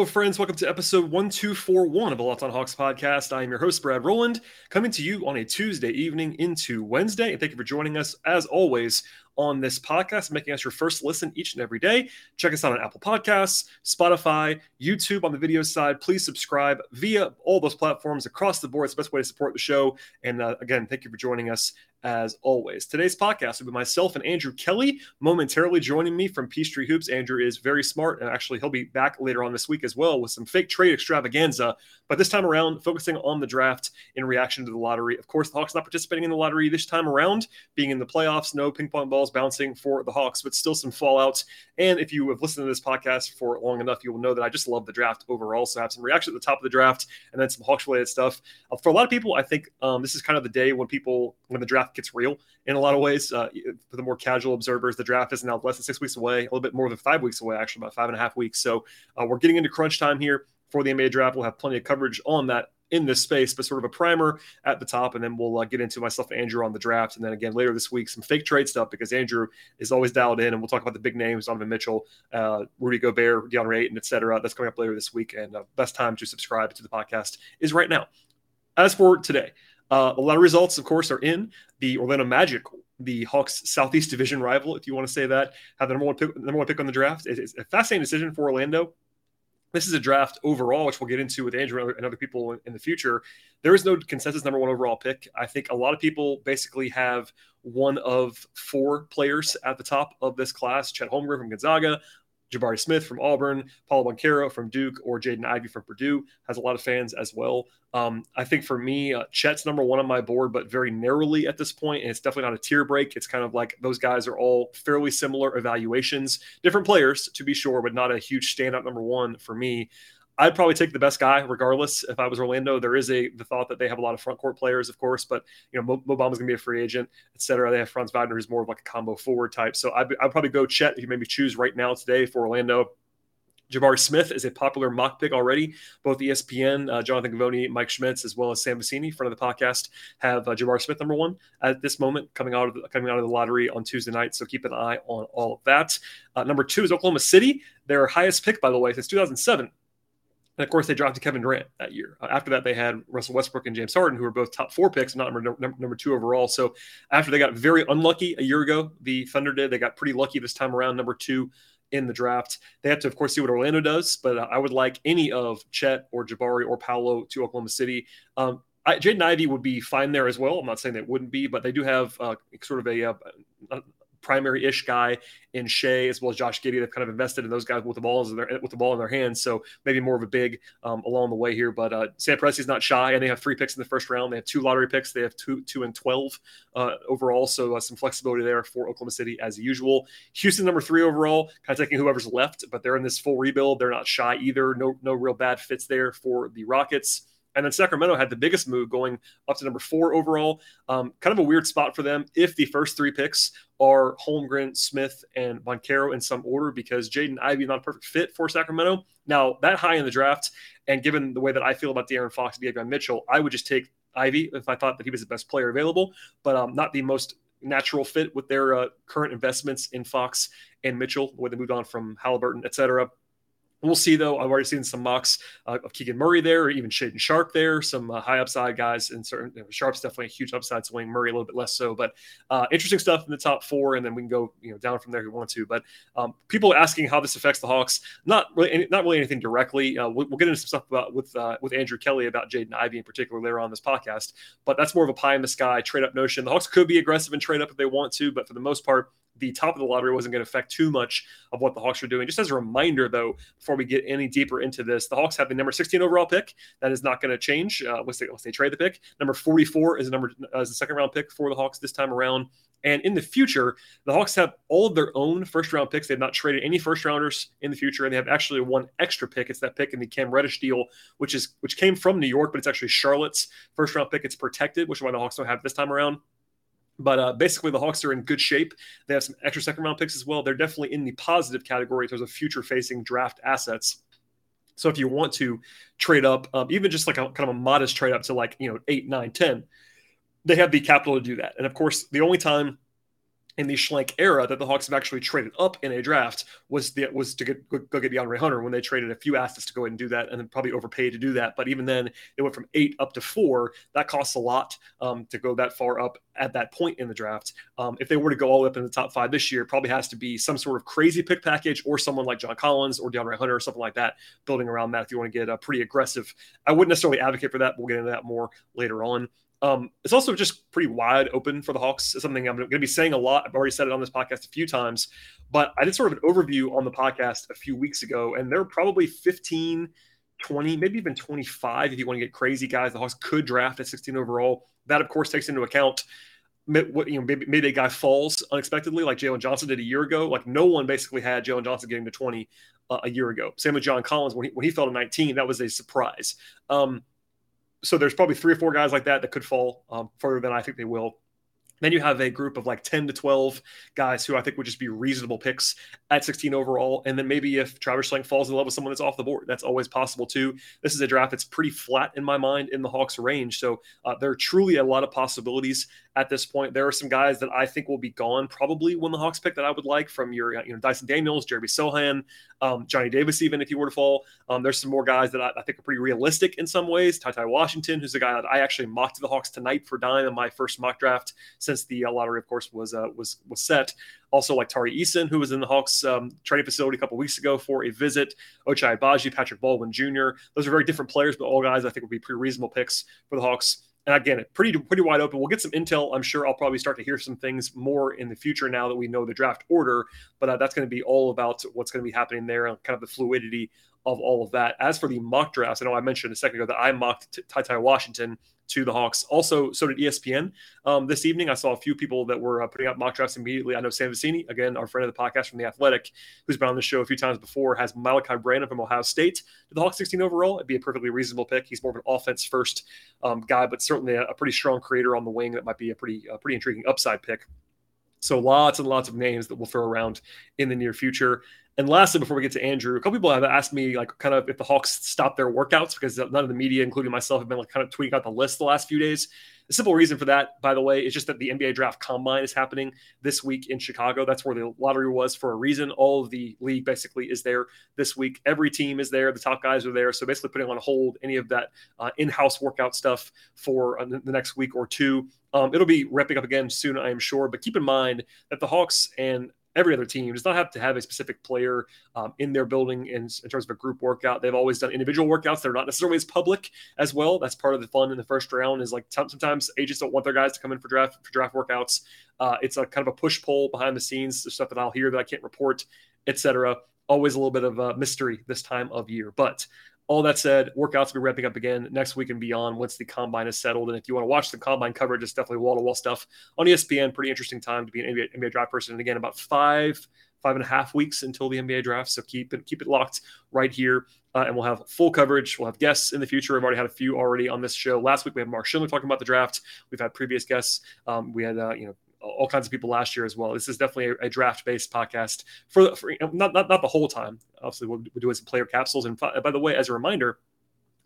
Hello, friends. Welcome to episode 1241 of the Locked on Hawks podcast. I am your host, Brad Rowland, coming to you on a Tuesday evening into Wednesday. And thank you for joining us, as always, on this podcast, making us your first listen each and every day. Check us out on Apple Podcasts, Spotify, YouTube on the video side. Please subscribe via all those platforms across the board. It's the best way to support the show. And uh, again, thank you for joining us as always. Today's podcast will be myself and Andrew Kelly momentarily joining me from Peachtree Hoops. Andrew is very smart, and actually, he'll be back later on this week as well with some fake trade extravaganza. But this time around, focusing on the draft in reaction to the lottery. Of course, the Hawks not participating in the lottery this time around, being in the playoffs, no ping pong balls bouncing for the Hawks, but still some fallout. And if you have listened to this podcast for long enough, you will know that I just love the draft overall. So I have some reaction at the top of the draft and then some Hawks related stuff. Uh, for a lot of people, I think um, this is kind of the day when people, when the draft gets real in a lot of ways. Uh, for the more casual observers, the draft is now less than six weeks away, a little bit more than five weeks away, actually, about five and a half weeks. So uh, we're getting into crunch time here for the NBA draft. We'll have plenty of coverage on that in this space, but sort of a primer at the top, and then we'll uh, get into myself and Andrew on the draft, and then again later this week some fake trade stuff because Andrew is always dialed in, and we'll talk about the big names: Donovan Mitchell, uh, Rudy Gobert, DeAndre Ayton, etc. That's coming up later this week, and uh, best time to subscribe to the podcast is right now. As for today, uh, a lot of results, of course, are in the Orlando Magic, the Hawks Southeast Division rival, if you want to say that, have the number one pick, number one pick on the draft. It's a fascinating decision for Orlando. This is a draft overall, which we'll get into with Andrew and other people in the future. There is no consensus number one overall pick. I think a lot of people basically have one of four players at the top of this class: Chet Holmgren from Gonzaga, Jabari Smith from Auburn, Paolo Banchero from Duke, or Jaden Ivey from Purdue has a lot of fans as well. Um, I think for me, uh, Chet's number one on my board, but very narrowly at this point, and it's definitely not a tier break. It's kind of like those guys are all fairly similar evaluations, different players to be sure, but not a huge standout number one for me. I'd probably take the best guy regardless. If I was Orlando, there is a the thought that they have a lot of front court players, of course, but you know Mo, Mo Bamba's going to be a free agent, et cetera. They have Franz Wagner, who's more of like a combo forward type. So I'd, I'd probably go Chet if you maybe choose right now today for Orlando. Jabari Smith is a popular mock pick already. Both ESPN, uh, Jonathan Givony, Mike Schmitz, as well as Sam Vecenie, front of the podcast, have uh, Jabari Smith number one at this moment, coming out of the, coming out of the lottery on Tuesday night. So keep an eye on all of that. Uh, number two is Oklahoma City, their highest pick, by the way, since 2007. And of course, they drafted Kevin Durant that year. Uh, after that, they had Russell Westbrook and James Harden, who were both top four picks, not number, number, number two overall. So after they got very unlucky a year ago, the Thunder did. They got pretty lucky this time around, number two in the draft. They have to, of course, see what Orlando does, but I would like any of Chet or Jabari or Paolo to Oklahoma City. Um, Jaden Ivey would be fine there as well. I'm not saying they wouldn't be, but they do have uh, sort of a, a, uh, primary ish guy in Shai as well as Josh Giddey. They've kind of invested in those guys with the balls their, with the ball in their hands. So maybe more of a big um, along the way here. But uh, Sam Presti's not shy, and they have three picks in the first round. They have two lottery picks. They have two two and twelve uh, overall. So uh, some flexibility there for Oklahoma City as usual. Houston number three overall, kind of taking whoever's left, but they're in this full rebuild. They're not shy either. No no real bad fits there for the Rockets. And then Sacramento had the biggest move going up to number four overall. Um, kind of a weird spot for them if the first three picks are Holmgren, Smith, and Banchero in some order because Jaden Ivey not a perfect fit for Sacramento. Now, that high in the draft, and given the way that I feel about De'Aaron Fox and Davion Mitchell, I would just take Ivey if I thought that he was the best player available, but um, not the most natural fit with their uh, current investments in Fox and Mitchell, way they moved on from Halliburton, et cetera. We'll see, though. I've already seen some mocks uh, of Keegan Murray there, or even Shaedon Sharpe there. Some uh, high upside guys, and certain you know, Sharpe's definitely a huge upside swing. Murray a little bit less so, but uh, interesting stuff in the top four, and then we can go you know down from there if we want to. But um, people asking how this affects the Hawks, not really, not really anything directly. Uh, we'll, we'll, get into some stuff about with uh, with Andrew Kelly about Jaden Ivey in particular later on this podcast. But that's more of a pie in the sky trade up notion. The Hawks could be aggressive and trade up if they want to, but for the most part the top of the lottery wasn't going to affect too much of what the Hawks were doing. Just as a reminder, though, before we get any deeper into this, the Hawks have the number 16 overall pick. That is not going to change uh, once, they, once they trade the pick. Number 44 is the number as a second round pick for the Hawks this time around. And in the future, the Hawks have all of their own first round picks. They've not traded any first rounders in the future, and they have actually one extra pick. It's that pick in the Cam Reddish deal, which is which came from New York, but it's actually Charlotte's first round pick. It's protected, which is why the Hawks don't have this time around. But uh, basically, the Hawks are in good shape. They have some extra second round picks as well. They're definitely in the positive category in terms of future facing draft assets. So if you want to trade up, um, even just like a kind of a modest trade up to like, you know, eight, nine, 10, they have the capital to do that. And of course, the only time in the Schlenk era that the Hawks have actually traded up in a draft was the, was to get, go, get DeAndre Hunter when they traded a few assets to go ahead and do that, and then probably overpaid to do that. But even then, it went from eight up to four. That costs a lot um, to go that far up at that point in the draft. Um, if they were to go all the way up in the top five this year, probably has to be some sort of crazy pick package or someone like John Collins or DeAndre Hunter or something like that building around that. If you want to get a pretty aggressive, I wouldn't necessarily advocate for that. We'll get into that more later on. Um, it's also just pretty wide open for the Hawks. It's something I'm going to be saying a lot. I've already said it on this podcast a few times, but I did sort of an overview on the podcast a few weeks ago, and there are probably 15, 20, maybe even 25 if you want to get crazy guys. The Hawks could draft at 16 overall. That, of course, takes into account what you know maybe, maybe a guy falls unexpectedly like Jalen Johnson did a year ago. Like no one basically had Jalen Johnson getting to 20 uh, a year ago. Same with John Collins when he, when he fell to 19, that was a surprise. Um, so there's probably three or four guys like that that could fall um, further than I think they will. Then you have a group of like 10 to 12 guys who I think would just be reasonable picks at 16 overall. And then maybe if Travis Schlenk falls in love with someone that's off the board, that's always possible too. This is a draft that's pretty flat in my mind in the Hawks range. So uh, there are truly a lot of possibilities at this point. There are some guys that I think will be gone probably when the Hawks pick that I would like from your, you know, Dyson Daniels, Jeremy Sochan, um, Johnny Davis, even if he were to fall. Um, there's some more guys that I, I, think are pretty realistic in some ways. Ty Ty Washington, who's a guy that I actually mocked the Hawks tonight for dime in my first mock draft since the lottery, of course, was uh, was was set. Also, like Tari Eason, who was in the Hawks um, training facility a couple weeks ago for a visit. Ochai Agbaji, Patrick Baldwin Jr. Those are very different players, but all guys I think would be pretty reasonable picks for the Hawks. And again, pretty pretty wide open. We'll get some intel. I'm sure I'll probably start to hear some things more in the future now that we know the draft order. But uh, that's going to be all about what's going to be happening there and kind of the fluidity of all of that. As for the mock drafts, I know I mentioned a second ago that I mocked Ty Ty Washington to the Hawks. Also, so did ESPN um, this evening. I saw a few people that were uh, putting up mock drafts immediately. I know Sam Vecenie, again, our friend of the podcast from The Athletic, who's been on the show a few times before, has Malaki Branham from Ohio State to the Hawks 16 overall. It'd be a perfectly reasonable pick. He's more of an offense first um, guy, but certainly a, a, pretty strong creator on the wing that might be a pretty, a pretty intriguing upside pick. So lots and lots of names that we'll throw around in the near future. And lastly, before we get to Andrew, a couple people have asked me like kind of if the Hawks stop their workouts because none of the media, including myself, have been like kind of tweeting out the list the last few days. The simple reason for that, by the way, is just that the NBA draft combine is happening this week in Chicago. That's where the lottery was for a reason. All of the league basically is there this week. Every team is there. The top guys are there. So basically putting on hold any of that uh, in-house workout stuff for uh, the next week or two. Um, it'll be ramping up again soon, I am sure. But keep in mind that the Hawks and every other team does not have to have a specific player um, in their building in, in, terms of a group workout. They've always done individual workouts. They're not necessarily as public as well. That's part of the fun in the first round. Is like t- sometimes agents don't want their guys to come in for draft for draft workouts. Uh, it's a kind of a push pull behind the scenes, the stuff that I'll hear that I can't report, etc. Always a little bit of a mystery this time of year, but all that said, workouts will be ramping up again next week and beyond once the combine is settled. And if you want to watch the combine coverage, it's definitely wall to wall stuff on ESPN. Pretty interesting time to be an NBA, NBA draft person. And again, about five, five and a half weeks until the NBA draft. So keep it keep it locked right here. Uh, and we'll have full coverage. We'll have guests in the future. We've already had a few already on this show. Last week we had Mark Schindler talking about the draft. We've had previous guests. Um, we had uh, you know all kinds of people last year as well. This is definitely a, a draft based podcast for, for not, not not the whole time. Obviously, we'll, we'll do some player capsules. And by the way, as a reminder,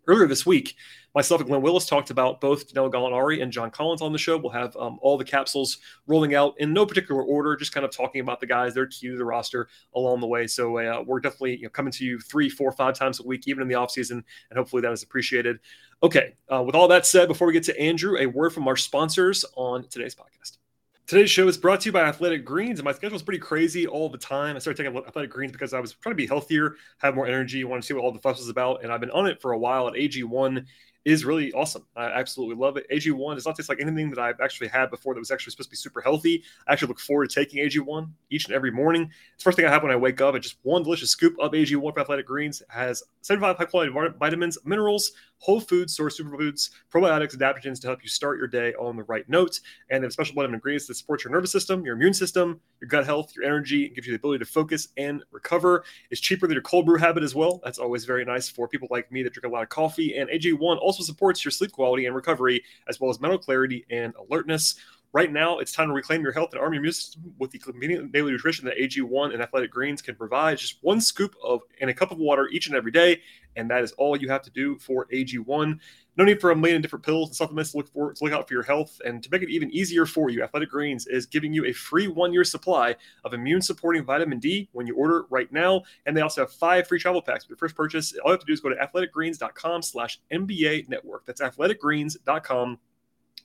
earlier this week, myself and Glenn Willis talked about both Danilo Gallinari and John Collins on the show. We'll have um, all the capsules rolling out in no particular order, just kind of talking about the guys, their to the roster along the way. So uh, we're definitely you know, coming to you three, four, five times a week, even in the offseason, and hopefully that is appreciated. Okay, uh, with all that said, before we get to Andrew, a word from our sponsors on today's podcast. Today's show is brought to you by Athletic Greens, and my schedule is pretty crazy all the time. I started taking Athletic Greens because I was trying to be healthier, have more energy, want to see what all the fuss was about, and I've been on it for a while at AG1 is really awesome. I absolutely love it. AG1 does not taste like anything that I've actually had before that was actually supposed to be super healthy. I actually look forward to taking AG1 each and every morning. It's the first thing I have when I wake up. And just one delicious scoop of AG1 for Athletic Greens it has 75 high quality vitamins, minerals, whole food source superfoods, probiotics, adaptogens to help you start your day on the right note. And they have special blend of ingredients that support your nervous system, your immune system, your gut health, your energy, and gives you the ability to focus and recover. It's cheaper than your cold brew habit as well. That's always very nice for people like me that drink a lot of coffee. And AG1 also supports your sleep quality and recovery, as well as mental clarity and alertness. Right now, it's time to reclaim your health and arm your immune system with the convenient daily nutrition that AG1 and Athletic Greens can provide. Just one scoop of in a cup of water each and every day, and that is all you have to do for AG1. No need for a million different pills and supplements to look for to look out for your health. And to make it even easier for you, Athletic Greens is giving you a free one-year supply of immune supporting vitamin D when you order right now. And they also have five free travel packs with your first purchase. All you have to do is go to athleticgreens.com slash NBA network. That's athleticgreens.com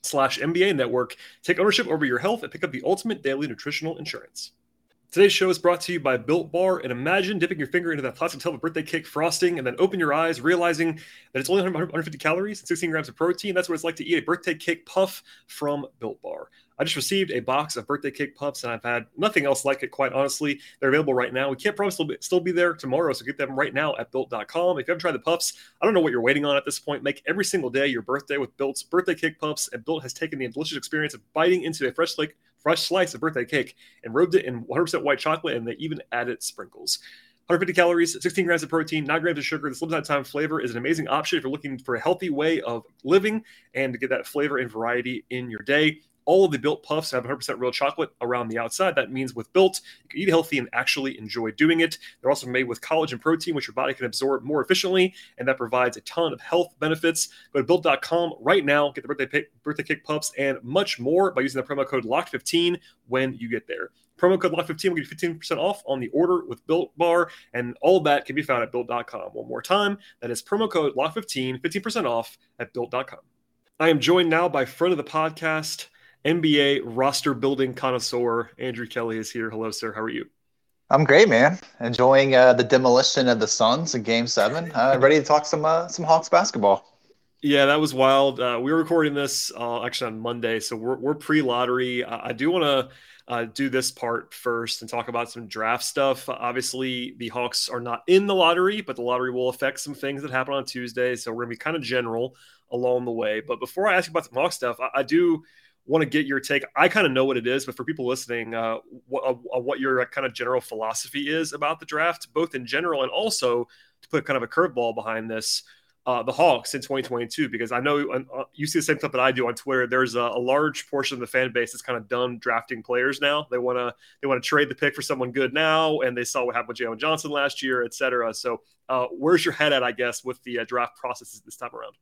slash NBA network. Take ownership over your health and pick up the ultimate daily nutritional insurance. Today's show is brought to you by Built Bar. And imagine dipping your finger into that plastic tub of birthday cake frosting and then open your eyes, realizing that it's only 150 calories and 16 grams of protein. That's what it's like to eat a birthday cake puff from Built Bar. I just received a box of birthday cake puffs, and I've had nothing else like it, quite honestly. They're available right now. We can't promise they'll be, still be there tomorrow, so get them right now at built.com. If you haven't tried the puffs, I don't know what you're waiting on at this point. Make every single day your birthday with Built's birthday cake puffs, and Built has taken the delicious experience of biting into a fresh like fresh slice of birthday cake and robed it in 100% white chocolate, and they even added sprinkles. 150 calories, 16 grams of protein, 9 grams of sugar. This limited time flavor is an amazing option if you're looking for a healthy way of living and to get that flavor and variety in your day. All of the built puffs have 100% real chocolate around the outside. That means with built, you can eat healthy and actually enjoy doing it. They're also made with collagen protein, which your body can absorb more efficiently, and that provides a ton of health benefits. Go to built.com right now, get the birthday, birthday cake puffs and much more by using the promo code LOCK15 when you get there. Promo code LOCK15 will get you 15% off on the order with Built Bar, and all of that can be found at built.com. One more time, that is promo code LOCK15, 15% off at built.com. I am joined now by friend of the podcast, NBA roster building connoisseur Andrew Kelly is here. Hello, sir. How are you? I'm great, man. Enjoying uh, the demolition of the Suns in Game Seven. Uh, ready to talk some uh, some Hawks basketball. Yeah, that was wild. Uh, we were recording this uh, actually on Monday, so we're, we're pre lottery. I do want to uh, do this part first and talk about some draft stuff. Obviously, the Hawks are not in the lottery, but the lottery will affect some things that happen on Tuesday. So we're going to be kind of general along the way. But before I ask you about some Hawks stuff, I, I do want to get your take. I kind of know what it is, but for people listening, uh, what, uh, what your kind of general philosophy is about the draft, both in general and also to put kind of a curveball behind this, uh, the Hawks in 2022, because I know uh, you see the same stuff that I do on Twitter. There's a, a, large portion of the fan base that's kind of done drafting players now. They want to they want to trade the pick for someone good now, and they saw what happened with Jalen Johnson last year, et cetera. So, uh, where's your head at, I guess, with the uh, draft processes this time around?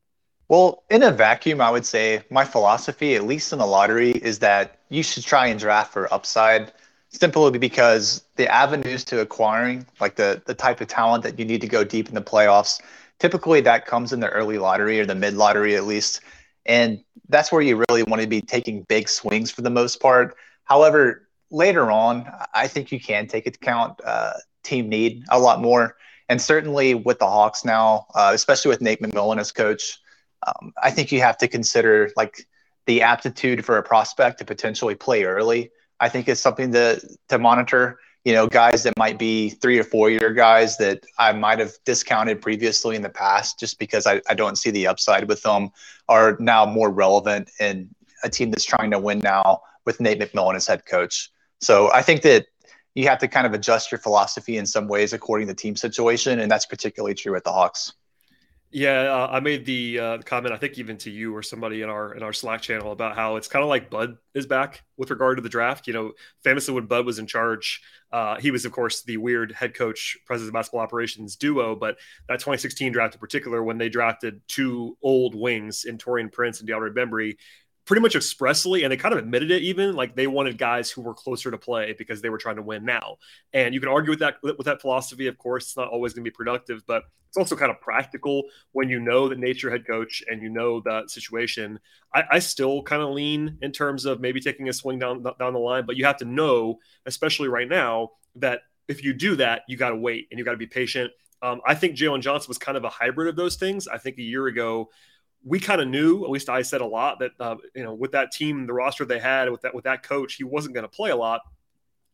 Well, in a vacuum, I would say my philosophy, at least in the lottery, is that you should try and draft for upside simply because the avenues to acquiring, like the, the type of talent that you need to go deep in the playoffs, typically that comes in the early lottery or the mid lottery at least. And that's where you really want to be taking big swings for the most part. However, later on, I think you can take into account uh, team need a lot more. And certainly with the Hawks now, uh, especially with Nate McMillan as coach, um, I think you have to consider like the aptitude for a prospect to potentially play early. I think is something to to monitor. You know, guys that might be three or four year guys that I might have discounted previously in the past just because I, I don't see the upside with them are now more relevant in a team that's trying to win now with Nate McMillan as head coach. So I think that you have to kind of adjust your philosophy in some ways according to team situation, and that's particularly true at the Hawks. Yeah, uh, I made the uh, comment. I think even to you or somebody in our in our Slack channel about how it's kind of like Bud is back with regard to the draft. You know, famously when Bud was in charge, uh, he was of course the weird head coach, president of basketball operations duo. But that 2016 draft in particular, when they drafted two old wings in Taurean Prince and DeAndre Bembry, pretty much expressly, and they kind of admitted it even, like they wanted guys who were closer to play because they were trying to win now. And you can argue with that with that philosophy. Of course, it's not always going to be productive, but it's also kind of practical when you know the nature head coach and you know that situation. I, I still kind of lean in terms of maybe taking a swing down down the line, but you have to know, especially right now, that if you do that, you got to wait and you got to be patient. Um, I think Jalen Johnson was kind of a hybrid of those things. I think a year ago we kind of knew, at least I said a lot, that uh, you know with that team, the roster they had with that with that coach, he wasn't going to play a lot.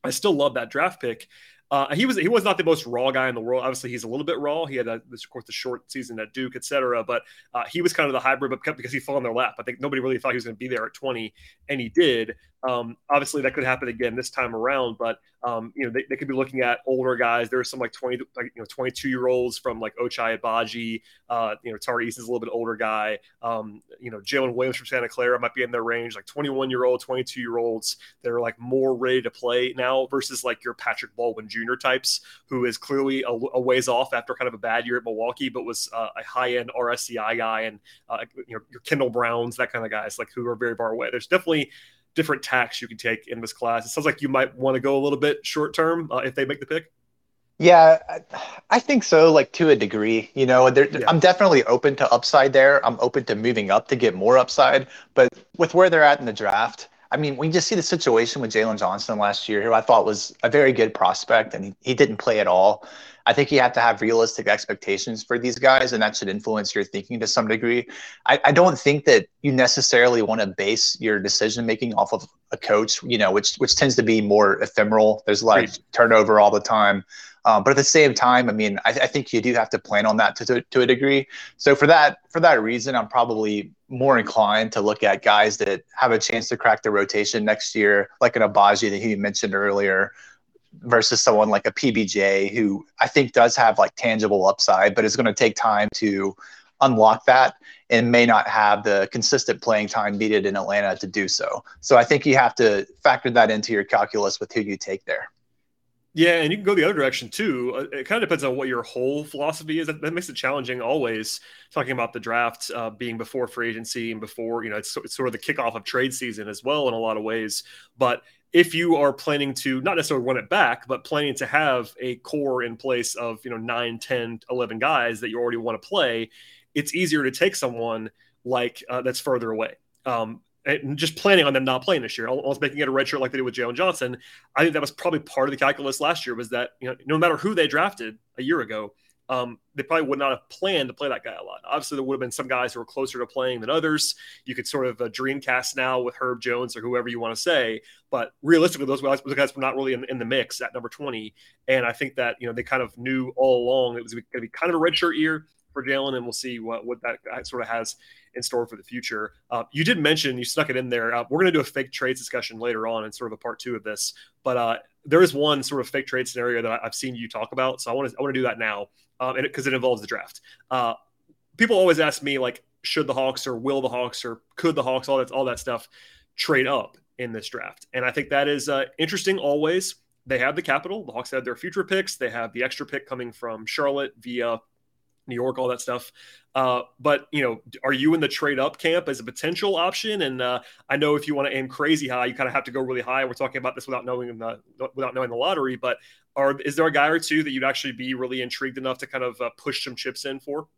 I still love that draft pick. Uh, he was he was not the most raw guy in the world. Obviously, he's a little bit raw. He had, a, of course, the short season at Duke, etc. But uh, he was kind of the hybrid, but because he fell in their lap. I think nobody really thought he was going to be there at 20, and he did. Um, obviously, that could happen again this time around. But Um, you know, they, they could be looking at older guys. There's some like 20, like, you know, 22 year olds from like Ochai Agbaji. Uh, you know, Tari Eason's a little bit older guy. Um, you know, Jalen Williams from Santa Clara might be in their range, like 21 year old, 22 year olds that are like more ready to play now versus like your Patrick Baldwin Jr. types, who is clearly a, a ways off after kind of a bad year at Milwaukee, but was uh, a high end RSCI guy and, uh, you know, your Kendall Browns, that kind of guys, like who are very far away. There's definitely different tacks you can take in this class. It sounds like you might want to go a little bit short term uh, if they make the pick. Yeah, I think so, like to a degree. You know, yeah. I'm definitely open to upside there. I'm open to moving up to get more upside. But with where they're at in the draft, I mean, we just see the situation with Jalen Johnson last year, who I thought was a very good prospect, and he, he didn't play at all. I think you have to have realistic expectations for these guys, and that should influence your thinking to some degree. I, I don't think that you necessarily want to base your decision making off of a coach, you know, which which tends to be more ephemeral. There's lot right. turnover all the time. Um, but at the same time, I mean, I, I, think you do have to plan on that to, to, to, a degree. So for that for that reason, I'm probably more inclined to look at guys that have a chance to crack the rotation next year, like an Agbaji that you mentioned earlier, versus someone like a PBJ who I think does have like tangible upside, but it's going to take time to unlock that and may not have the consistent playing time needed in Atlanta to do so. So I think you have to factor that into your calculus with who you take there. Yeah, and you can go the other direction too. Uh, it kind of depends on what your whole philosophy is. That, that makes it challenging always talking about the draft uh, being before free agency and before, you know, it's, it's sort of the kickoff of trade season as well in a lot of ways. But if you are planning to not necessarily run it back, but planning to have a core in place of, you know, 9, 10, 11 guys that you already want to play, it's easier to take someone like uh, that's further away. Um, and just planning on them not playing this year, almost making it a red shirt like they did with Jalen Johnson. I think that was probably part of the calculus last year was that, you know, no matter who they drafted a year ago, um, they probably would not have planned to play that guy a lot. Obviously, there would have been some guys who were closer to playing than others. You could sort of uh, dreamcast now with Herb Jones or whoever you want to say, but realistically, those guys, those guys were not really in, in, the mix at number 20. And I think that, you know, they kind of knew all along it was going to be kind of a redshirt year for Jalen, and we'll see what, what that sort of has in store for the future. Uh, you did mention, you snuck it in there. Uh, we're going to do a fake trades discussion later on in sort of a part two of this, but uh, there is one sort of fake trade scenario that I've seen you talk about. So I want to I want to do that now, um, and because it, it, involves the draft. Uh, people always ask me like, should the Hawks or will the Hawks or could the Hawks all that all that stuff trade up in this draft? And I think that is uh, interesting. Always, they have the capital. The Hawks have their future picks. They have the extra pick coming from Charlotte via New York, all that stuff. Uh, but you know, are you in the trade up camp as a potential option? And uh, I know if you want to aim crazy high, you kind of have to go really high. We're talking about this without knowing the without knowing the lottery. But are is there a guy or two that you'd actually be really intrigued enough to kind of uh, push some chips in for?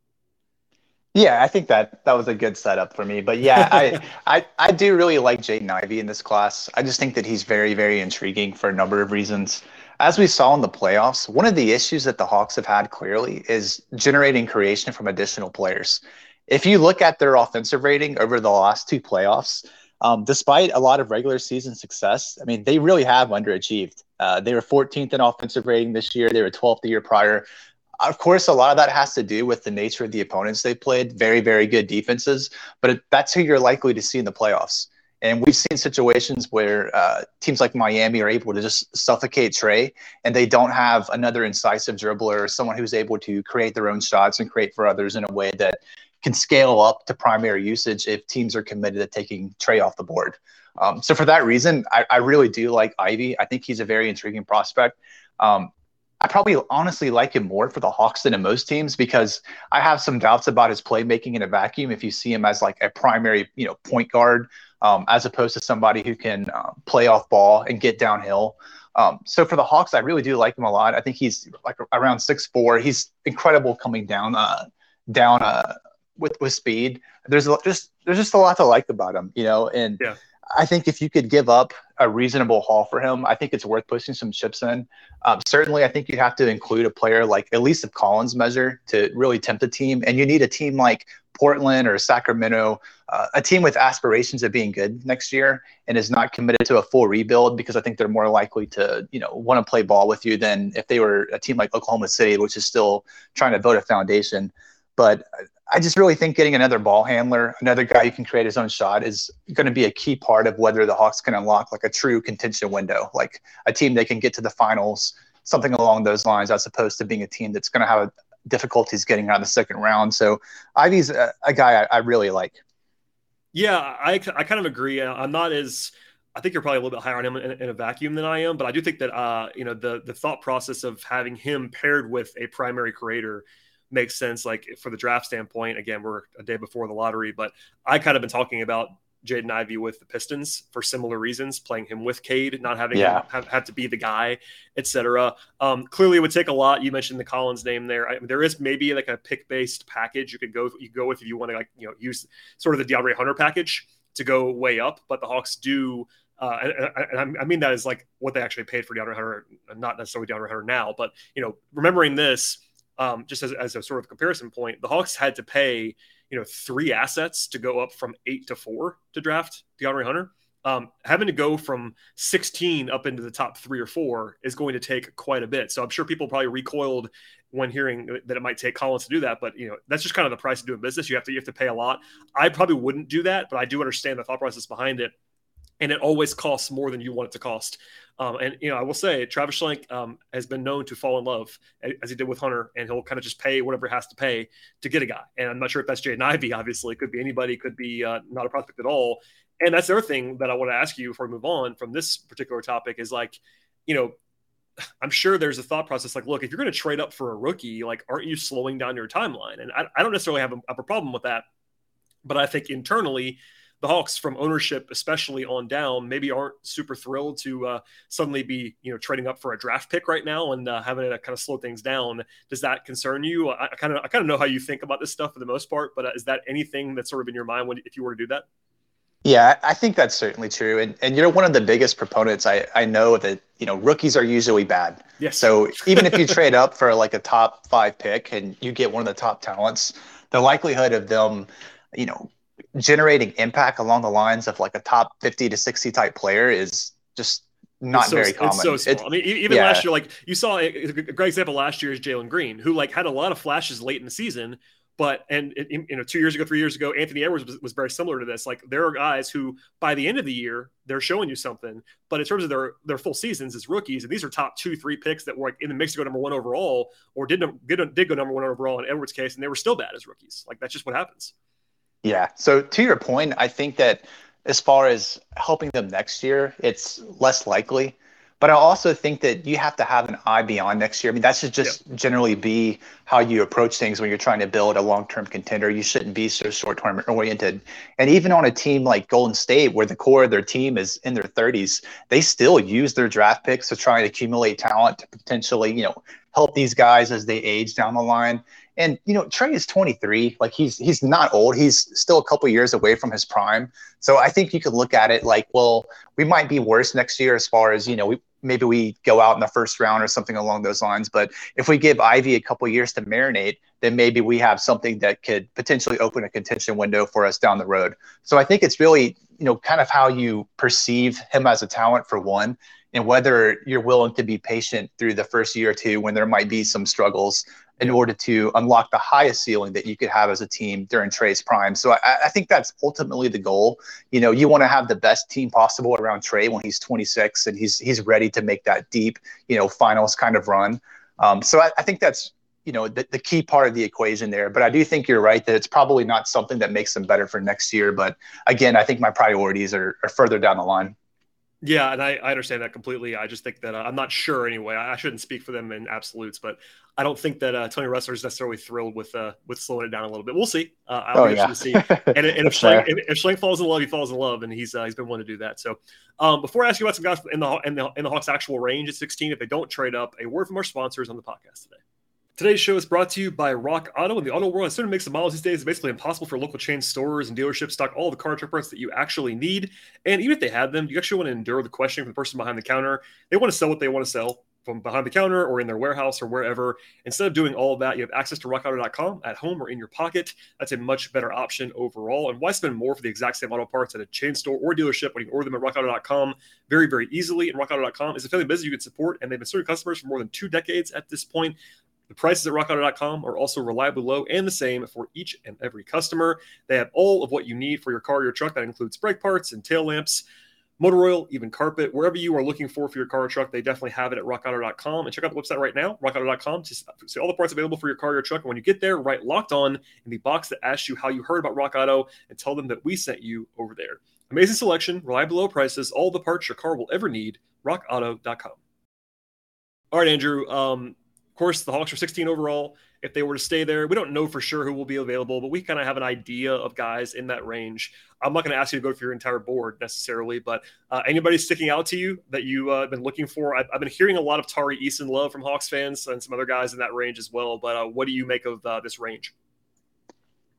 Yeah, I think that that was a good setup for me. But yeah, I, I I do really like Jaden Ivey in this class. I just think that he's very very intriguing for a number of reasons as we saw in the playoffs, one of the issues that the Hawks have had clearly is generating creation from additional players. If you look at their offensive rating over the last two playoffs, um, despite a lot of regular season success, I mean, they really have underachieved. Uh, they were 14th in offensive rating this year. They were 12th the year prior. Of course, a lot of that has to do with the nature of the opponents they played. Very, very good defenses, but that's who you're likely to see in the playoffs. And we've seen situations where uh, teams like Miami are able to just suffocate Trae, and they don't have another incisive dribbler or someone who's able to create their own shots and create for others in a way that can scale up to primary usage if teams are committed to taking Trae off the board. Um, so for that reason, I, I, really do like Ivey. I think he's a very intriguing prospect. Um, I probably honestly like him more for the Hawks than in most teams because I have some doubts about his playmaking in a vacuum. If you see him as like a primary, you know, point guard um, as opposed to somebody who can uh, play off ball and get downhill. Um, so for the Hawks, I really do like him a lot. I think he's like around six four. He's incredible coming down uh, down uh, with with speed. There's just there's just a lot to like about him, you know. And yeah. I think if you could give up a reasonable haul for him, I think it's worth pushing some chips in. Um, certainly, I think you have to include a player like at least of Collins' measure to really tempt the team, and you need a team like Portland or Sacramento, uh, a team with aspirations of being good next year and is not committed to a full rebuild because I think they're more likely to, you know, want to play ball with you than if they were a team like Oklahoma City, which is still trying to build a foundation. But I just really think getting another ball handler, another guy who can create his own shot, is going to be a key part of whether the Hawks can unlock like a true contention window, like a team that can get to the finals, something along those lines, as opposed to being a team that's going to have difficulties getting out of the second round. So Ivey's a, a guy I, I, really like. Yeah, I, I kind of agree. I'm not as I think you're probably a little bit higher on him in, in, a vacuum than I am, but I do think that uh, you know the the thought process of having him paired with a primary creator makes sense. Like for the draft standpoint, again, we're a day before the lottery, but I kind of been talking about Jaden Ivey with the Pistons for similar reasons, playing him with Cade, not having yeah. him have, have, to be the guy, etc. Um, clearly, it would take a lot. You mentioned the Collins name there. I, there is maybe like a pick based package you could go you go with if you want to like you know use sort of the DeAndre Hunter package to go way up, but the Hawks do uh, and, and, I mean that is like what they actually paid for DeAndre Hunter, not necessarily DeAndre Hunter now, but you know, remembering this um, just as, as a sort of comparison point, the Hawks had to pay you know three assets to go up from eight to four to draft DeAndre Hunter. Um, having to go from 16 up into the top three or four is going to take quite a bit. So I'm sure people probably recoiled when hearing that it might take Collins to do that. But you know, that's just kind of the price of doing business. You have to you have to pay a lot. I probably wouldn't do that, but I do understand the thought process behind it and it always costs more than you want it to cost. Um, and you know, I will say Travis Schlenk um, has been known to fall in love as he did with Hunter, and he'll kind of just pay whatever he has to pay to get a guy. And I'm not sure if that's Jaden Ivey. Obviously, it could be anybody, could be uh, not a prospect at all. And that's the other thing that I want to ask you before we move on from this particular topic is like, you know, I'm sure there's a thought process like, look, if you're going to trade up for a rookie, like, aren't you slowing down your timeline? And I, I don't necessarily have a, have a problem with that, but I think internally the Hawks from ownership, especially on down, maybe aren't super thrilled to uh, suddenly be you know trading up for a draft pick right now and uh, having to kind of slow things down. Does that concern you? I kind of I kind of know how you think about this stuff for the most part, but uh, is that anything that's sort of in your mind when if you were to do that? Yeah, I think that's certainly true. And and you're one of the biggest proponents. I, I know that, you know, rookies are usually bad. Yes. So even if you trade up for like a top five pick and you get one of the top talents, the likelihood of them, you know, generating impact along the lines of like a top 50 to 60 type player is just not so, very common. It's so small. I mean, even yeah. last year, like you saw a, a great example last year is Jalen Green, who like had a lot of flashes late in the season, but and you know, two years ago, three years ago, Anthony Edwards was, was, very similar to this. Like there are guys who by the end of the year they're showing you something, but in terms of their their full seasons as rookies, and these are top two, three picks that were like in the mix to go number one overall, or did did did go number one overall in Edwards' case, and they were still bad as rookies. Like that's just what happens. Yeah. So to your point, I think that as far as helping them next year, it's less likely. But I also think that you have to have an eye beyond next year. I mean, that should just generally be how you approach things when you're trying to build a long-term contender. You shouldn't be so short-term oriented. And even on a team like Golden State, where the core of their team is in their 30s, they still use their draft picks to try and accumulate talent to potentially, you know, help these guys as they age down the line. And you know, Trae is 23. Like he's he's not old. He's still a couple years away from his prime. So I think you could look at it like, well, we might be worse next year as far as you know, we maybe we go out in the first round or something along those lines. But if we give Ivey a couple years to marinate, then maybe we have something that could potentially open a contention window for us down the road. So I think it's really you know kind of how you perceive him as a talent for one and whether you're willing to be patient through the first year or two when there might be some struggles in order to unlock the highest ceiling that you could have as a team during Trae's prime. So I, I think that's ultimately the goal. You know, you want to have the best team possible around Trae when he's 26 and he's he's ready to make that deep, you know, finals kind of run. Um, so I, I think that's you know the, the key part of the equation there. But I do think you're right that it's probably not something that makes them better for next year. But again, I think my priorities are, are further down the line. Yeah, and I, I understand that completely. I just think that uh, I'm not sure anyway. I, I, shouldn't speak for them in absolutes, but I don't think that uh, Tony Ressler is necessarily thrilled with uh, with slowing it down a little bit. We'll see. Uh, I'll oh, yeah. to see. And, and if, Schlenk, if, if falls in love, he falls in love, and he's uh, he's been wanting to do that. So, um, before I ask you about some guys in the in the in the Hawks' actual range at 16, if they don't trade up, a word from our sponsors on the podcast today. Today's show is brought to you by Rock Auto. In the auto world, of makes the models these days. It's basically impossible for local chain stores and dealerships to stock all the car parts that you actually need. And even if they have them, you actually want to endure the questioning from the person behind the counter. They want to sell what they want to sell from behind the counter or in their warehouse or wherever. Instead of doing all of that, you have access to rockauto.com at home or in your pocket. That's a much better option overall. And why spend more for the exact same auto parts at a chain store or dealership when you order them at rockauto.com very, very easily? And rockauto.com is a family business you can support, and they've been serving customers for more than two decades at this point The prices at rockauto.com are also reliably low and the same for each and every customer. They have all of what you need for your car or your truck. That includes brake parts and tail lamps, motor oil, even carpet. Wherever you are looking for for your car or truck, they definitely have it at rockauto.com. And check out the website right now, rockauto.com, to see all the parts available for your car or your truck. And when you get there, write locked on in the box that asks you how you heard about Rock Auto and tell them that we sent you over there. Amazing selection, reliable low prices, all the parts your car will ever need. RockAuto.com. All right, Andrew. Um, course, the Hawks are 16 overall. If they were to stay there, we don't know for sure who will be available, but we kind of have an idea of guys in that range. I'm not going to ask you to go through your entire board necessarily, but uh, anybody sticking out to you that you've uh, been looking for? I've, I've, been hearing a lot of Tari Eason love from Hawks fans and some other guys in that range as well. But uh, what do you make of uh, this range?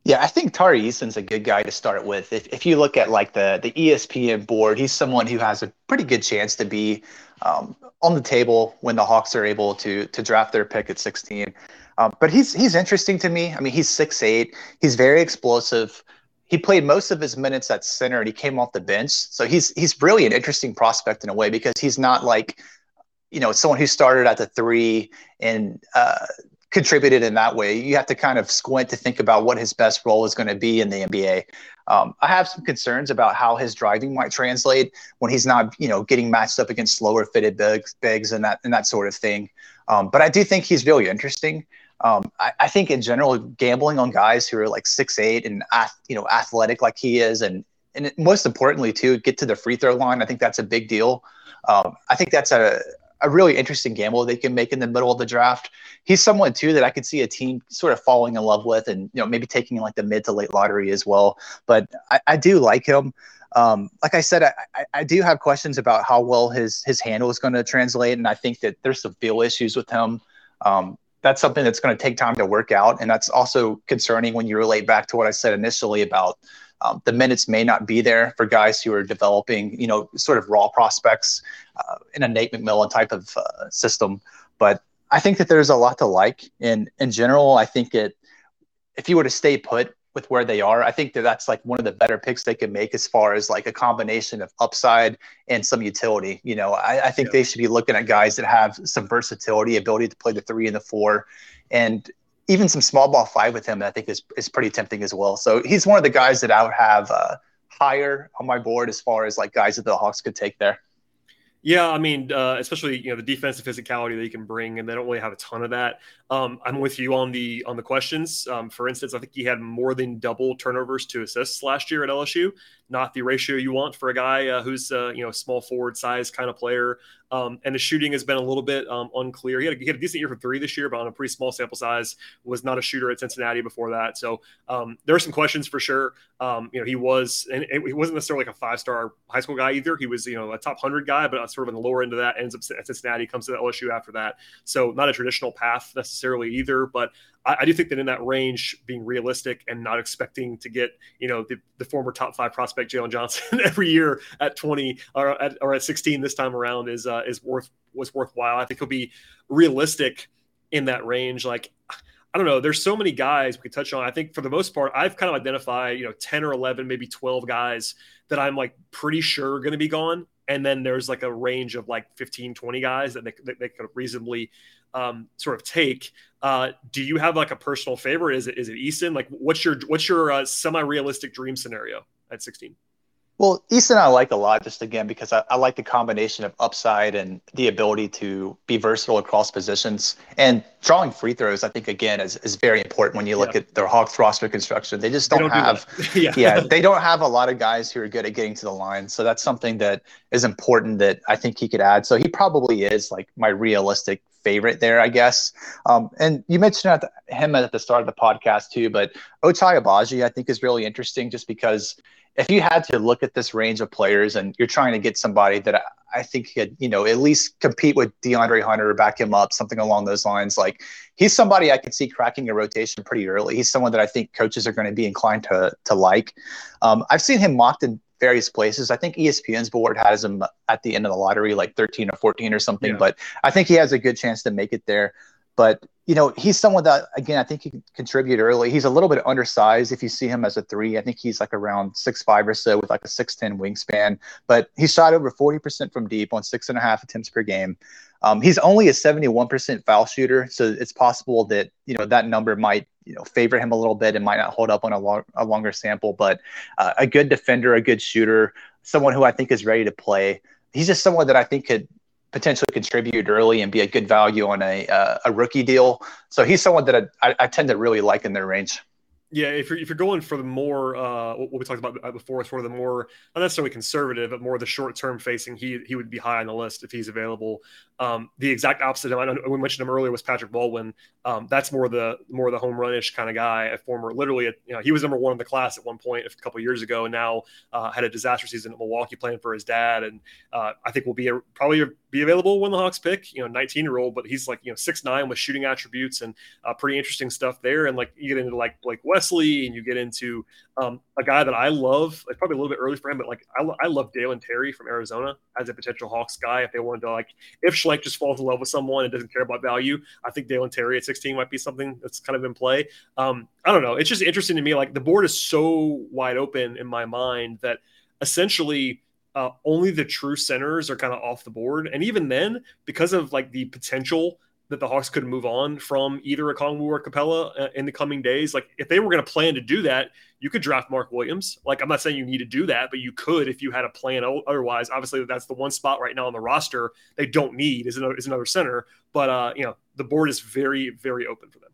Yeah, I think Tari Eason's a good guy to start with. If, if you look at like the the ESPN board, he's someone who has a pretty good chance to be um, on the table when the Hawks are able to to draft their pick at 16. Um, but he's he's interesting to me. I mean, he's six eight. He's very explosive. He played most of his minutes at center, and he came off the bench. So he's he's really an interesting prospect in a way because he's not like you know someone who started at the three and uh, contributed in that way. You have to kind of squint to think about what his best role is going to be in the NBA. Um, I have some concerns about how his driving might translate when he's not, you know, getting matched up against slower fitted bigs, bigs and that and that sort of thing. Um, but I do think he's really interesting. Um, I, I, think in general, gambling on guys who are like six eight and you know athletic like he is, and and most importantly too, get to the free throw line. I think that's a big deal. Um, I think that's a a really interesting gamble they can make in the middle of the draft. He's someone too that I could see a team sort of falling in love with, and you know maybe taking like the mid to late lottery as well. But I, I do like him. Um, like I said, I, I, do have questions about how well his his handle is going to translate, and I think that there's some feel issues with him. Um, that's something that's going to take time to work out, and that's also concerning when you relate back to what I said initially about um, the minutes may not be there for guys who are developing, you know, sort of raw prospects uh, in a Nate McMillan type of uh, system. But I think that there's a lot to like. In in general, I think it, if you were to stay put with where they are, I think that that's like one of the better picks they can make as far as like a combination of upside and some utility. You know, I, I think yeah. they should be looking at guys that have some versatility, ability to play the three and the four, and even some small ball five with him, I think is is pretty tempting as well. So he's one of the guys that I would have uh, higher on my board as far as like guys that the Hawks could take there. Yeah, I mean, uh, especially you know the defensive physicality that you can bring, and they don't really have a ton of that. Um, I'm with you on the on the questions. Um, for instance, I think he had more than double turnovers to assists last year at LSU. Not the ratio you want for a guy uh, who's uh, you know small forward size kind of player. Um, and the shooting has been a little bit um, unclear. He had, a, he had, a, decent year for three this year, but on a pretty small sample size. Was not a shooter at Cincinnati before that. So um, there are some questions for sure. Um, you know, he was, and he wasn't necessarily like a five star high school guy either. He was, you know, a top hundred guy, but sort of in the lower end of that. Ends up at Cincinnati, comes to the LSU after that. So not a traditional path necessarily either. But I, I, do think that in that range, being realistic and not expecting to get, you know, the, the former top five prospect Jalen Johnson every year at 20 or at, or at 16 this time around is uh, is worth was worthwhile. I think he'll be realistic in that range. Like, I don't know. There's so many guys we could touch on. I think for the most part, I've kind of identified, you know, 10 or 11, maybe 12 guys that I'm like pretty sure are going to be gone. And then there's like a range of like 15, 20 guys that they, that they could reasonably um, sort of take. Uh, do you have like a personal favorite? Is it is it Eason? Like, what's your what's your uh, semi realistic dream scenario at 16? Well, Eason I like a lot just again because I, I, like the combination of upside and the ability to be versatile across positions. And drawing free throws, I think again is, is very important when you look yeah. at their Hawks roster construction. They just don't, they don't have do yeah. yeah, they don't have a lot of guys who are good at getting to the line. So that's something that is important that I think he could add. So he probably is like my realistic favorite there, I guess. Um, and you mentioned at the, him at the start of the podcast too, but Ochai Agbaji I think is really interesting just because if you had to look at this range of players and you're trying to get somebody that I, I think could, you know, at least compete with DeAndre Hunter or back him up, something along those lines, like he's somebody I could see cracking a rotation pretty early. He's someone that I think coaches are going to be inclined to to like. Um, I've seen him mocked in various places. I think ESPN's board has him at the end of the lottery, like 13 or 14 or something. Yeah. But I think he has a good chance to make it there. But you know, he's someone that again I think he can contribute early. He's a little bit undersized if you see him as a three. I think he's like around six five or so with like a six ten wingspan. But he shot over forty percent from deep on six and a half attempts per game. Um, he's only a 71% foul shooter, so it's possible that you know that number might you know favor him a little bit and might not hold up on a, a longer sample. But uh, a good defender, a good shooter, someone who I think is ready to play. He's just someone that I think could potentially contribute early and be a good value on a uh, a rookie deal. So he's someone that I, I tend to really like in their range. Yeah, if you're, if you're going for the more uh, what we talked about before, sort of the more not necessarily conservative, but more the short term facing, he he would be high on the list if he's available. Um, the exact opposite, I know we mentioned him earlier, was Patrick Baldwin. Um, that's more the more the home runish kind of guy. A former, literally, a, you know, he was number one in the class at one point a couple years ago, and now uh, had a disaster season at Milwaukee playing for his dad, and uh, I think will be a, probably be available when the Hawks pick. You know, 19 year old, but he's like you know six nine with shooting attributes and uh, pretty interesting stuff there. And like you get into like Blake Wesley, and you get into um, a guy that I love. It's probably a little bit early for him, but like I, lo- I love Dalen Terry from Arizona as a potential Hawks guy. If they wanted to like, if Schlenk just falls in love with someone and doesn't care about value, I think Dalen Terry at 16 might be something that's kind of in play. Um, I don't know. It's just interesting to me. Like the board is so wide open in my mind that essentially uh, only the true centers are kind of off the board. And even then, because of like the potential that the Hawks could move on from either a Okongwu or Capela uh, in the coming days, like if they were going to plan to do that, you could draft Mark Williams. Like I'm not saying you need to do that, but you could if you had a plan. Otherwise, obviously that's the one spot right now on the roster they don't need is another, is another center. But uh, you know the board is very very open for them.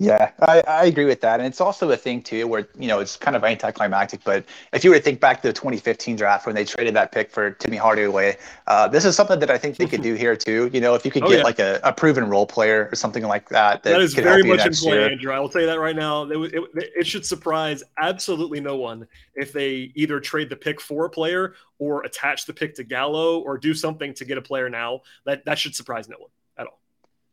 Yeah, I, I agree with that. And it's also a thing too where, you know, it's kind of anticlimactic, but if you were to think back to the 2015 draft when they traded that pick for Timmy Hardaway, uh, this is something that I think they could do here too. You know, if you could oh, get yeah. like a, a, proven role player or something like that. That, that is very much in play, year. Andrew. I will tell you that right now. It, it, it should surprise absolutely no one if they either trade the pick for a player or attach the pick to Gallo or do something to get a player now. That, that should surprise no one.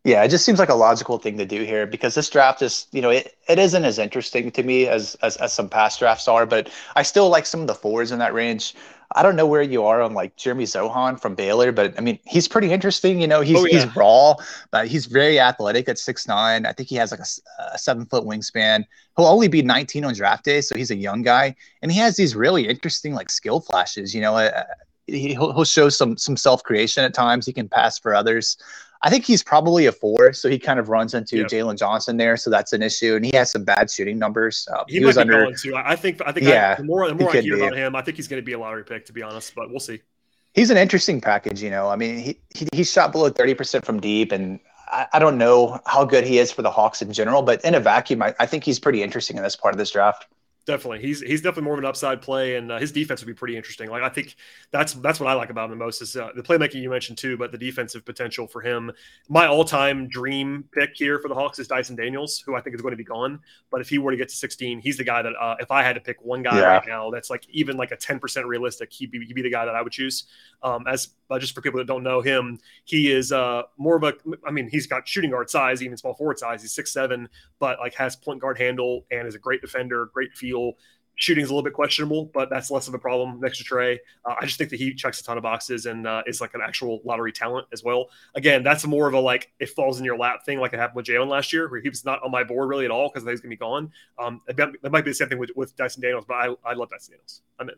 Yeah, it just seems like a logical thing to do here because this draft is, you know, it, it isn't as interesting to me as, as, as some past drafts are, but I still like some of the forwards in that range. I don't know where you are on like Jeremy Sochan from Baylor, but I mean, he's pretty interesting. You know, he's oh, yeah. he's raw, but he's very athletic at six nine. I think he has like a, a, seven foot wingspan. He'll only be 19 on draft day, so he's a young guy, and he has these really interesting like skill flashes. You know, uh, he, he'll, he'll show some some self creation at times. He can pass for others. I think he's probably a four, so he kind of runs into yep. Jalen Johnson there, so that's an issue. And he has some bad shooting numbers. Uh, he, he was under. Too. I think. I think. Yeah, I, the more the more I hear be. about him, I think he's going to be a lottery pick, to be honest. But we'll see. He's an interesting package, you know. I mean, he he, he shot below thirty percent from deep, and I, I, don't know how good he is for the Hawks in general. But in a vacuum, I, I think he's pretty interesting in this part of this draft. Definitely, he's he's definitely more of an upside play, and uh, his defense would be pretty interesting. Like I think that's that's what I like about him the most is uh, the playmaking you mentioned too, but the defensive potential for him. My all-time dream pick here for the Hawks is Dyson Daniels, who I think is going to be gone. But if he were to get to 16, he's the guy that uh, if I had to pick one guy yeah. right now, that's like even like a 10% realistic, he'd be, he'd be the guy that I would choose. Um, as uh, just for people that don't know him, he is uh, more of a. I mean, he's got shooting guard size, even small forward size. He's six seven, but like has point guard handle and is a great defender, great feel. Shooting's a little bit questionable, but that's less of a problem next to Trae. Uh, I just think that he checks a ton of boxes and uh, is like an actual lottery talent as well. Again, that's more of a like it falls in your lap thing, like it happened with Jalen last year, where he was not on my board really at all because I think he's gonna be gone. Um, that might be the same thing with, with Dyson Daniels, but I, I love Dyson Daniels. I'm in.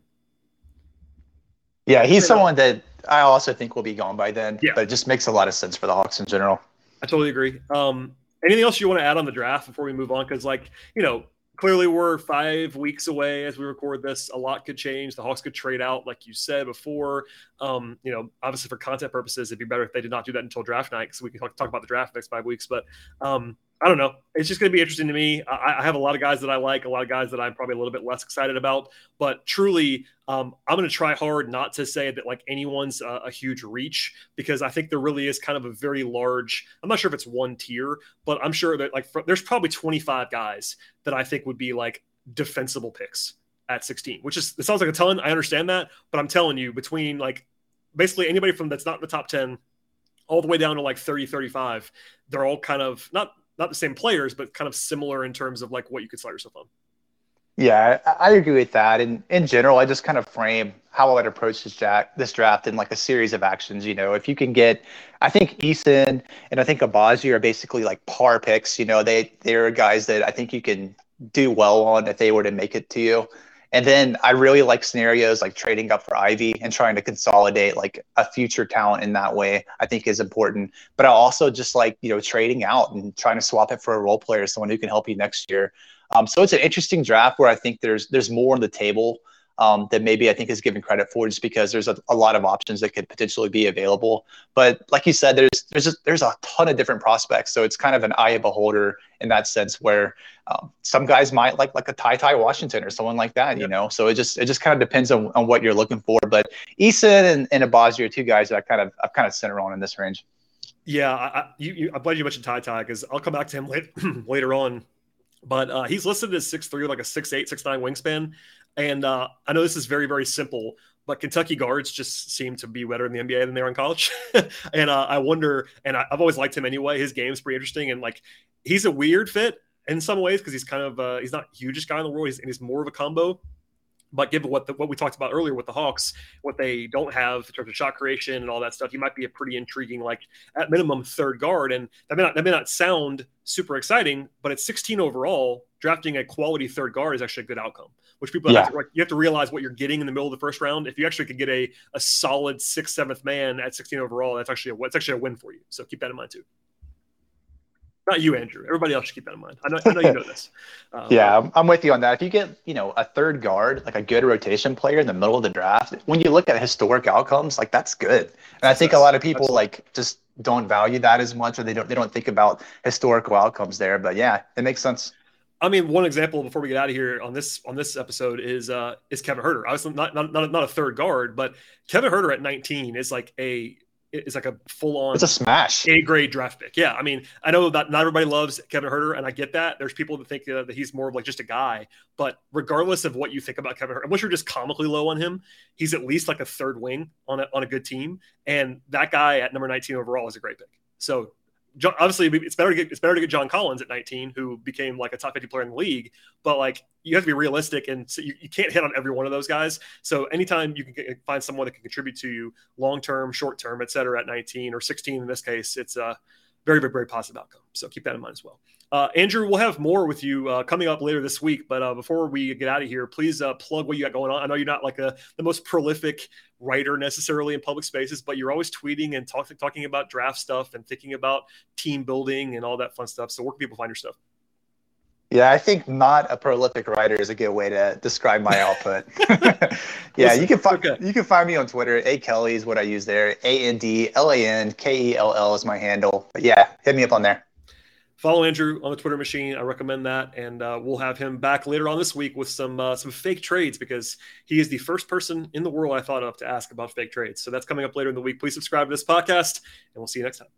Yeah, he's someone that I also think will be gone by then. Yeah. But it just makes a lot of sense for the Hawks in general. I totally agree. Um, anything else you want to add on the draft before we move on? Because, like, you know, clearly we're five weeks away as we record this. A lot could change. The Hawks could trade out, like you said before. Um, you know, obviously for content purposes, it'd be better if they did not do that until draft night because we can talk, talk, about the draft next five weeks. But um, I don't know. It's just going to be interesting to me. I, I, have a lot of guys that I like, a lot of guys that I'm probably a little bit less excited about. But truly, um, I'm going to try hard not to say that like anyone's a, a, huge reach because I think there really is kind of a very large. I'm not sure if it's one tier, but I'm sure that like there's probably 25 guys that I think would be like defensible picks at 16, which is it sounds like a ton. I understand that, but I'm telling you, between like basically anybody from that's not in the top 10 all the way down to like 30, 35, they're all kind of not not the same players, but kind of similar in terms of like what you could slide yourself on. Yeah, I agree with that. And in general, I just kind of frame how I would approach this, jack, this draft in like a series of actions. You know, if you can get, I think Eason and I think Agbaji are basically like par picks. You know, they they're guys that I think you can do well on if they were to make it to you. And then I really like scenarios like trading up for Ivey and trying to consolidate like a future talent in that way. I think is important. But I also just like you know trading out and trying to swap it for a role player, someone who can help you next year. Um, so it's an interesting draft where I think there's there's more on the table um, that maybe I think is given credit for just because there's a, a, lot of options that could potentially be available. But like you said, there's there's a, there's a ton of different prospects, so it's kind of an eye of beholder in that sense. Where um, some guys might like like a Ty Ty Washington or someone like that, you know. So it just it just kind of depends on, on what you're looking for. But Eason and, and Agbaji are two guys that I kind of I've kind of center on in this range. Yeah, I, you, you, I'm glad you mentioned Ty Ty because I'll come back to him late, later on. But uh, he's listed as six three, like a six eight, six nine wingspan. And uh, I know this is very, very simple, but Kentucky guards just seem to be better in the NBA than they are in college. and uh, I wonder, and I, have always liked him anyway. His game's pretty interesting, and like he's a weird fit in some ways because he's kind of uh, he's not hugest guy in the world. He's, and he's more of a combo. But given what the, what we talked about earlier with the Hawks, what they don't have in terms of shot creation and all that stuff, he might be a pretty intriguing, like at minimum third guard. And that may not that may not sound super exciting, but at 16 overall, drafting a quality third guard is actually a good outcome. Which people yeah. have to, you have to realize what you're getting in the middle of the first round. If you actually could get a a solid sixth, seventh man at 16 overall, that's actually a it's actually a win for you. So keep that in mind too. Not you, Andrew. Everybody else should keep that in mind. I know, I know you know this. Um, yeah, I'm, I'm with you on that. If you get, you know, a third guard, like a good rotation player in the middle of the draft, when you look at historic outcomes, like that's good. And I think a lot of people like just don't value that as much, or they don't they don't think about historical outcomes there. But yeah, it makes sense. I mean, one example before we get out of here on this on this episode is uh is Kevin Huerter. Obviously, not not not, not a third guard, but Kevin Huerter at 19 is like a is like a full on it's a smash A grade draft pick. Yeah, I mean, I know that not everybody loves Kevin Huerter, and I get that. There's people that think uh, that he's more of like just a guy, but regardless of what you think about Kevin Huerter, unless you're just comically low on him, he's at least like a third wing on a on a good team, and that guy at number 19 overall is a great pick. So John, obviously it's better to get it's better to get John Collins at 19, who became like a top 50 player in the league. But like you have to be realistic, and so you, you can't hit on every one of those guys. So anytime you can get, uh, find someone that can contribute to you long term, short term, et cetera, at 19 or 16 in this case, it's a very very very positive outcome. So keep that in mind as well. Uh, Andrew, we'll have more with you uh, coming up later this week. But uh, before we get out of here, please uh, plug what you got going on. I know you're not like a, the most prolific writer necessarily in public spaces, but you're always tweeting and talking talking about draft stuff and thinking about team building and all that fun stuff. So where can people find your stuff? Yeah, I think not a prolific writer is a good way to describe my output. yeah, you can find okay. you can find me on Twitter. A Kelly is what I use there. A N D L A N K E L L is my handle. But yeah, hit me up on there follow Andrew on the Twitter machine. I recommend that, and uh, we'll have him back later on this week with some uh, some fake trades because he is the first person in the world I thought of to ask about fake trades. So that's coming up later in the week. Please subscribe to this podcast, and we'll see you next time.